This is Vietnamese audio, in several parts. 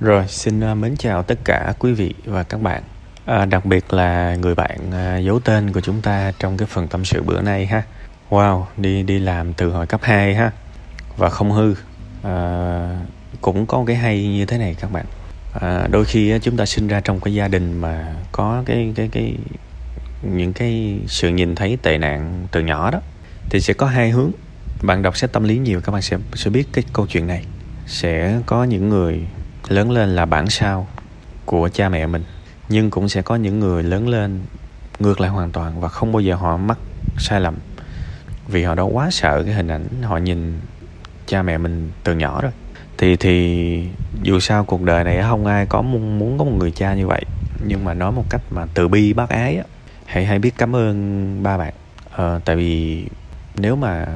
Rồi, xin à, mến chào tất cả quý vị và các bạn. À, đặc biệt là người bạn à, giấu tên của chúng ta trong cái phần tâm sự bữa nay ha. Wow, đi đi làm từ hồi cấp 2 ha. Và không hư. À, cũng có cái hay như thế này các bạn. À, đôi khi chúng ta sinh ra trong cái gia đình mà có cái cái cái những cái sự nhìn thấy tệ nạn từ nhỏ đó thì sẽ có hai hướng. Bạn đọc sách tâm lý nhiều các bạn sẽ sẽ biết cái câu chuyện này. Sẽ có những người lớn lên là bản sao của cha mẹ mình. Nhưng cũng sẽ có những người lớn lên ngược lại hoàn toàn và không bao giờ họ mắc sai lầm. Vì họ đã quá sợ cái hình ảnh họ nhìn cha mẹ mình từ nhỏ rồi. Thì thì dù sao cuộc đời này không ai có muốn, muốn có một người cha như vậy. Nhưng mà nói một cách mà từ bi bác ái á hãy hãy biết cảm ơn ba bạn. Ờ, tại vì nếu mà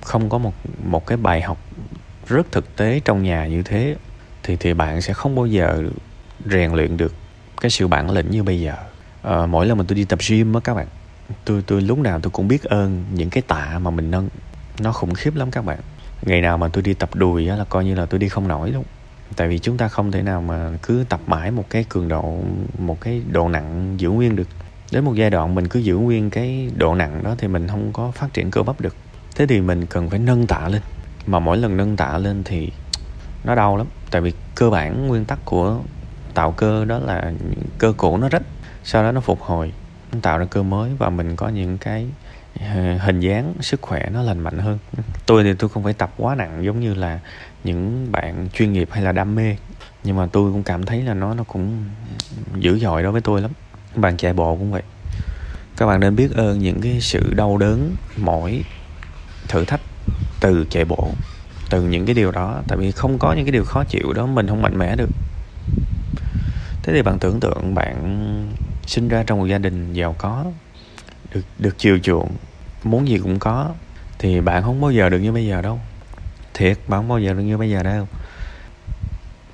không có một một cái bài học rất thực tế trong nhà như thế thì thì bạn sẽ không bao giờ rèn luyện được cái sự bản lĩnh như bây giờ. À, mỗi lần mà tôi đi tập gym á các bạn tôi tôi lúc nào tôi cũng biết ơn những cái tạ mà mình nâng. Nó khủng khiếp lắm các bạn. Ngày nào mà tôi đi tập đùi á là coi như là tôi đi không nổi luôn. Tại vì chúng ta không thể nào mà cứ tập mãi một cái cường độ một cái độ nặng giữ nguyên được. Đến một giai đoạn mình cứ giữ nguyên cái độ nặng đó thì mình không có phát triển cơ bắp được. Thế thì mình cần phải nâng tạ lên. Mà mỗi lần nâng tạ lên thì nó đau lắm tại vì cơ bản nguyên tắc của tạo cơ đó là cơ cũ nó rách, sau đó nó phục hồi tạo ra cơ mới và mình có những cái ờ, hình dáng sức khỏe nó lành mạnh hơn. Tôi thì tôi không phải tập quá nặng giống như là những bạn chuyên nghiệp hay là đam mê, nhưng mà tôi cũng cảm thấy là nó nó cũng dữ dội đối với tôi lắm. Bạn chạy bộ cũng vậy. Các bạn nên biết ơn những cái sự đau đớn mỏi, thử thách từ chạy bộ từ những cái điều đó, tại vì không có những cái điều khó chịu đó, mình không mạnh mẽ được. Thế thì bạn tưởng tượng bạn sinh ra trong một gia đình giàu có, được được chiều chuộng, muốn gì cũng có, thì bạn không bao giờ được như bây giờ đâu. Thiệt, bạn không bao giờ được như bây giờ đâu.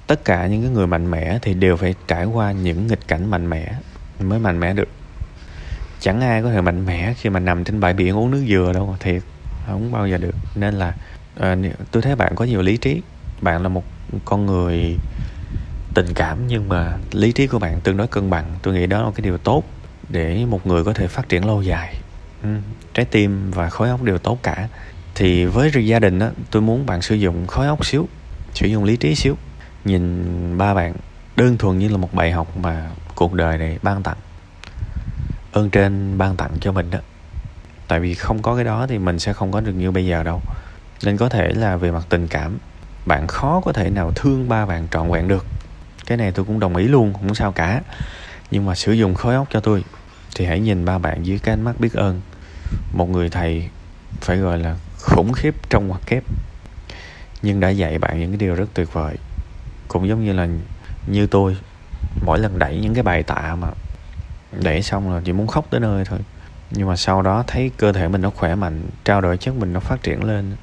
Tất cả những cái người mạnh mẽ thì đều phải trải qua những nghịch cảnh mạnh mẽ mới mạnh mẽ được. Chẳng ai có thể mạnh mẽ khi mà nằm trên bãi biển uống nước dừa đâu, thiệt, không bao giờ được. Nên là à, tôi thấy bạn có nhiều lý trí. Bạn là một con người tình cảm nhưng mà lý trí của bạn tương đối cân bằng. Tôi nghĩ đó là cái điều tốt để một người có thể phát triển lâu dài. Ừ, trái tim và khối óc đều tốt cả. Thì với gia đình á tôi muốn bạn sử dụng khối óc xíu sử dụng lý trí xíu. Nhìn ba bạn đơn thuần như là một bài học mà cuộc đời này ban tặng ơn trên ban tặng cho mình đó tại vì không có cái đó thì mình sẽ không có được như bây giờ đâu nên có thể là về mặt tình cảm, bạn khó có thể nào thương ba bạn trọn vẹn được. Cái này tôi cũng đồng ý luôn, không sao cả. Nhưng mà sử dụng khối óc cho tôi, thì hãy nhìn ba bạn dưới cái ánh mắt biết ơn. Một người thầy phải gọi là khủng khiếp trong hoặc kép. Nhưng đã dạy bạn những cái điều rất tuyệt vời. Cũng giống như là như tôi, mỗi lần đẩy những cái bài tạ mà đẩy xong là chỉ muốn khóc tới nơi thôi. Nhưng mà sau đó thấy cơ thể mình nó khỏe mạnh, trao đổi chất mình nó phát triển lên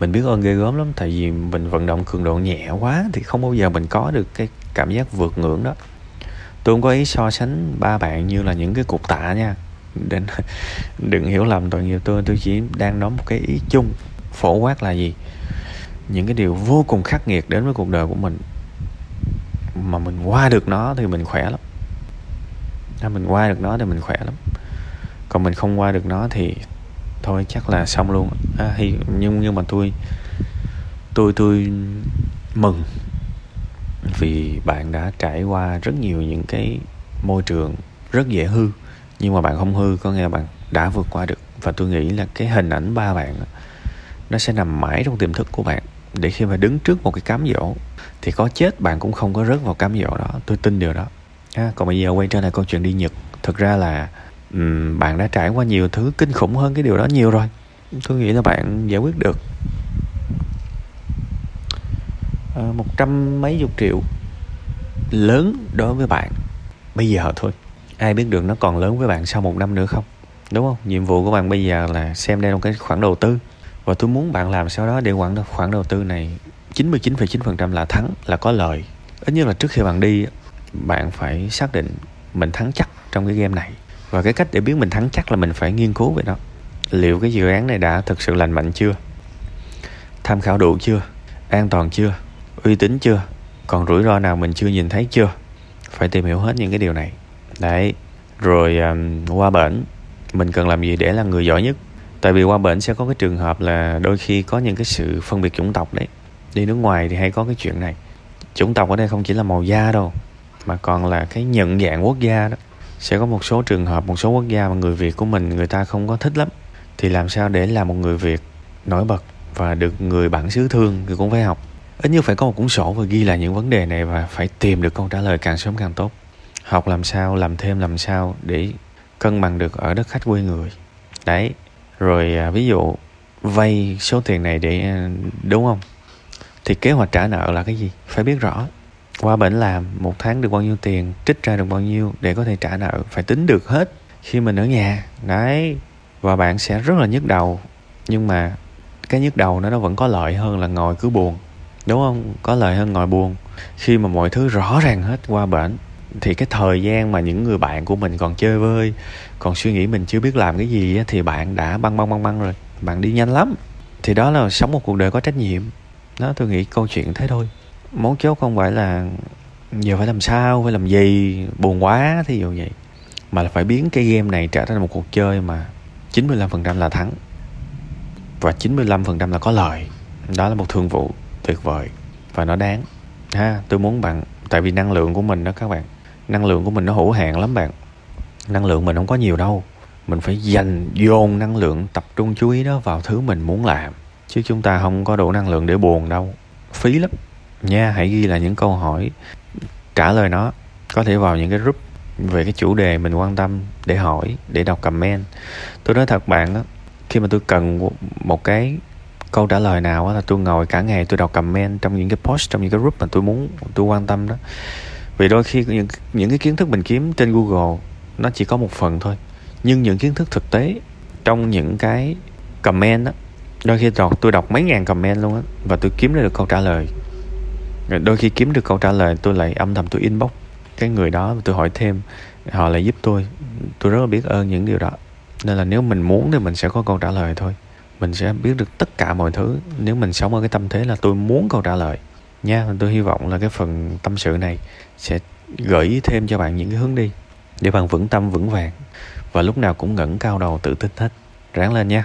mình biết ơn ghê gớm lắm tại vì mình vận động cường độ nhẹ quá thì không bao giờ mình có được cái cảm giác vượt ngưỡng đó. Tôi không có ý so sánh ba bạn như là những cái cục tạ nha. Đừng, đừng hiểu lầm tội nghiệp tôi tôi chỉ đang nói một cái ý chung. Phổ quát là gì? Những cái điều vô cùng khắc nghiệt đến với cuộc đời của mình mà mình qua được nó thì mình khỏe lắm. Mình qua được nó thì mình khỏe lắm. Còn mình không qua được nó thì thôi chắc là xong luôn. À, thì nhưng nhưng mà tôi tôi tôi mừng vì bạn đã trải qua rất nhiều những cái môi trường rất dễ hư nhưng mà bạn không hư có nghĩa là bạn đã vượt qua được. Và tôi nghĩ là cái hình ảnh ba bạn nó sẽ nằm mãi trong tiềm thức của bạn. Để khi mà đứng trước một cái cám dỗ thì có chết bạn cũng không có rớt vào cám dỗ đó. Tôi tin điều đó. À, còn bây giờ quay trở lại câu chuyện đi nhật. Thực ra là um, bạn đã trải qua nhiều thứ kinh khủng hơn cái điều đó nhiều rồi. Tôi nghĩ là bạn giải quyết được. À, một trăm mấy chục triệu lớn đối với bạn. Bây giờ thôi ai biết được nó còn lớn với bạn sau một năm nữa không? Đúng không? Nhiệm vụ của bạn bây giờ là xem đây là một cái khoản đầu tư. Và tôi muốn bạn làm sau đó để khoản khoản đầu tư này 99,9% là thắng là có lời ít nhất là trước khi bạn đi bạn phải xác định mình thắng chắc trong cái game này và cái cách để biết mình thắng chắc là mình phải nghiên cứu về nó. Liệu cái dự án này đã thực sự lành mạnh chưa? Tham khảo đủ chưa? An toàn chưa? Uy tín chưa? Còn rủi ro nào mình chưa nhìn thấy chưa? Phải tìm hiểu hết những cái điều này. Đấy. Rồi um, qua bển mình cần làm gì để là người giỏi nhất? Tại vì qua bển sẽ có cái trường hợp là đôi khi có những cái sự phân biệt chủng tộc đấy. Đi nước ngoài thì hay có cái chuyện này. Chủng tộc ở đây không chỉ là màu da đâu mà còn là cái nhận dạng quốc gia đó sẽ có một số trường hợp một số quốc gia mà người việt của mình người ta không có thích lắm. Thì làm sao để làm một người việt nổi bật và được người bản xứ thương thì cũng phải học? Ít nhất phải có một cuốn sổ và ghi lại những vấn đề này và phải tìm được câu trả lời càng sớm càng tốt. Học làm sao làm thêm làm sao để cân bằng được ở đất khách quê người. Đấy rồi à, ví dụ vay số tiền này để à, đúng không? Thì kế hoạch trả nợ là cái gì? Phải biết rõ qua bển làm một tháng được bao nhiêu tiền, trích ra được bao nhiêu để có thể trả nợ, phải tính được hết. Khi mình ở nhà, đấy, và bạn sẽ rất là nhức đầu. Nhưng mà cái nhức đầu nó nó vẫn có lợi hơn là ngồi cứ buồn. Đúng không? Có lợi hơn ngồi buồn. Khi mà mọi thứ rõ ràng hết qua bển, thì cái thời gian mà những người bạn của mình còn chơi vơi, còn suy nghĩ mình chưa biết làm cái gì thì bạn đã băng băng băng băng rồi. Bạn đi nhanh lắm. Thì đó là sống một cuộc đời có trách nhiệm. Đó, tôi nghĩ câu chuyện thế thôi mấu chốt không phải là giờ phải làm sao, phải làm gì, buồn quá thì dụ vậy. Mà là phải biến cái game này trở thành một cuộc chơi mà 95% là thắng và 95% là có lợi đó là một thương vụ tuyệt vời và nó đáng. Ha, tôi muốn bạn, tại vì năng lượng của mình đó các bạn, năng lượng của mình nó hữu hạn lắm bạn. Năng lượng mình không có nhiều đâu. Mình phải dành dồn năng lượng, tập trung chú ý đó vào thứ mình muốn làm. Chứ chúng ta không có đủ năng lượng để buồn đâu. Phí lắm nha, hãy ghi là những câu hỏi, trả lời nó. Có thể vào những cái group về cái chủ đề mình quan tâm để hỏi, để đọc comment. Tôi nói thật bạn á, khi mà tôi cần một cái câu trả lời nào á là tôi ngồi cả ngày tôi đọc comment trong những cái post, trong những cái group mà tôi muốn, tôi quan tâm đó. Vì đôi khi những những cái kiến thức mình kiếm trên google nó chỉ có một phần thôi. Nhưng những kiến thức thực tế trong những cái comment đó đôi khi đọc, tôi đọc mấy ngàn comment luôn á và tôi kiếm ra được câu trả lời đôi khi kiếm được câu trả lời, tôi lại âm thầm tôi inbox cái người đó tôi hỏi thêm. Họ lại giúp tôi. Tôi rất là biết ơn những điều đó. Nên là nếu mình muốn thì mình sẽ có câu trả lời thôi. Mình sẽ biết được tất cả mọi thứ. Nếu mình sống ở cái tâm thế là tôi muốn câu trả lời, nha, tôi hy vọng là cái phần tâm sự này sẽ gợi thêm cho bạn những cái hướng đi để bạn vững tâm vững vàng và lúc nào cũng ngẩng cao đầu tự tin hết. Ráng lên nha.